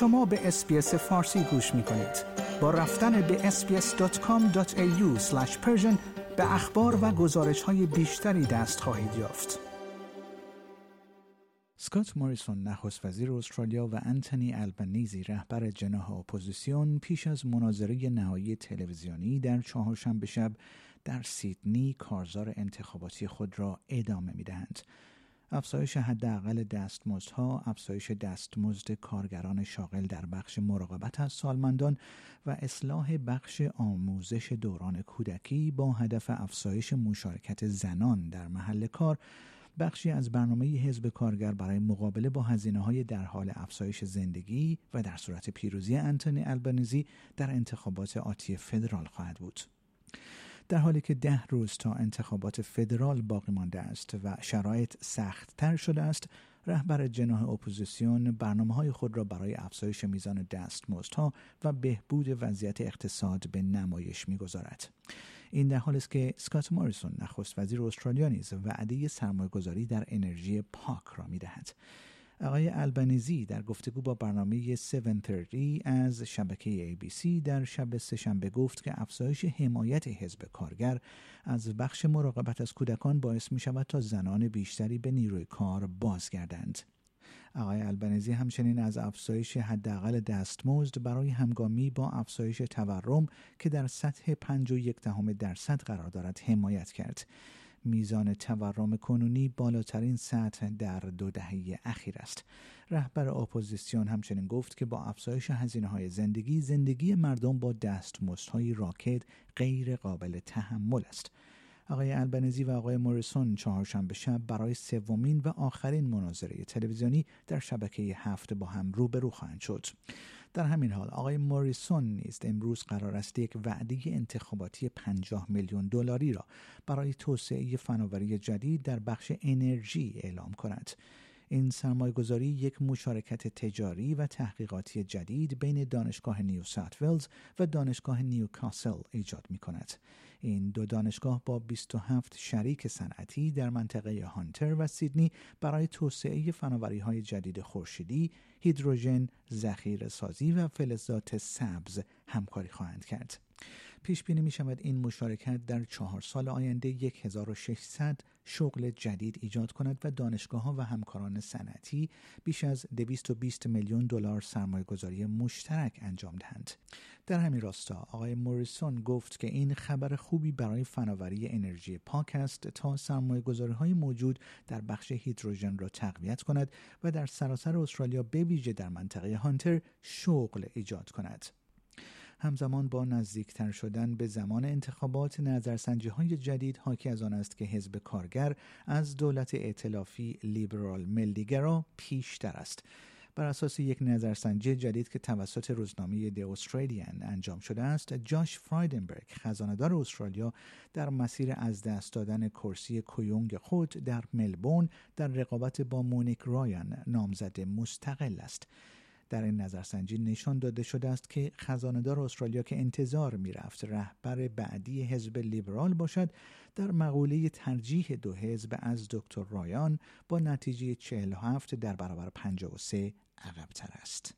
شما به SBS فارسی گوش می کنید. با رفتن به sbs.com.au به اخبار و گزارش های بیشتری دست خواهید یافت. سکات موریسون نخست وزیر استرالیا و انتونی البنیزی رهبر جناح اپوزیسیون پیش از مناظره نهایی تلویزیونی در چهارشنبه شب در سیدنی کارزار انتخاباتی خود را ادامه می‌دهند. افزایش حداقل دستمزدها، افزایش دستمزد کارگران شاغل در بخش مراقبت از سالمندان و اصلاح بخش آموزش دوران کودکی با هدف افزایش مشارکت زنان در محل کار بخشی از برنامه حزب کارگر برای مقابله با هزینه های در حال افزایش زندگی و در صورت پیروزی انتونی البنیزی در انتخابات آتی فدرال خواهد بود. در حالی که ده روز تا انتخابات فدرال باقی مانده است و شرایط سخت تر شده است رهبر جناح اپوزیسیون برنامه های خود را برای افزایش میزان دستمزدها و بهبود وضعیت اقتصاد به نمایش می‌گذارد. این در حال است که سکات ماریسون نخست وزیر استرالیا نیز وعده سرمایهگذاری در انرژی پاک را می‌دهد. آقای البنیزی در گفتگو با برنامه 730 از شبکه ABC در شب سهشنبه گفت که افزایش حمایت حزب کارگر از بخش مراقبت از کودکان باعث می شود تا زنان بیشتری به نیروی کار بازگردند. آقای البنزی همچنین از افزایش حداقل دستمزد برای همگامی با افزایش تورم که در سطح 5.1 درصد قرار دارد حمایت کرد. میزان تورم کنونی بالاترین سطح در دو دهه اخیر است. رهبر اپوزیسیون همچنین گفت که با افزایش هزینه های زندگی زندگی مردم با دستمزدهای راکد غیر قابل تحمل است. آقای البنزی و آقای موریسون چهارشنبه شب برای سومین و آخرین مناظره تلویزیونی در شبکه هفت با هم روبرو خواهند شد در همین حال آقای موریسون نیز امروز قرار است یک وعده انتخاباتی 50 میلیون دلاری را برای توسعه فناوری جدید در بخش انرژی اعلام کند این سرمایهگذاری یک مشارکت تجاری و تحقیقاتی جدید بین دانشگاه نیو ساوت ولز و دانشگاه نیوکاسل ایجاد می کند. این دو دانشگاه با 27 شریک صنعتی در منطقه هانتر و سیدنی برای توسعه فناوری های جدید خورشیدی، هیدروژن، ذخیره سازی و فلزات سبز همکاری خواهند کرد. پیش بینی می شود این مشارکت در چهار سال آینده 1600 شغل جدید ایجاد کند و دانشگاه ها و همکاران صنعتی بیش از 220 میلیون دلار سرمایه گذاری مشترک انجام دهند. در همین راستا آقای موریسون گفت که این خبر خوبی برای فناوری انرژی پاک است تا سرمایه های موجود در بخش هیدروژن را تقویت کند و در سراسر استرالیا به ویژه در منطقه هانتر شغل ایجاد کند. همزمان با نزدیکتر شدن به زمان انتخابات نظرسنجی های جدید حاکی از آن است که حزب کارگر از دولت ائتلافی لیبرال ملیگرا پیشتر است بر اساس یک نظرسنجی جدید که توسط روزنامه دی استرالیان انجام شده است جاش فرایدنبرگ خزاندار استرالیا در مسیر از دست دادن کرسی کویونگ خود در ملبورن در رقابت با مونیک رایان نامزد مستقل است. در این نظرسنجی نشان داده شده است که خزاندار استرالیا که انتظار می‌رفت رهبر بعدی حزب لیبرال باشد در مقوله ترجیح دو حزب از دکتر رایان با نتیجه 47 در برابر 53 عقبتر است.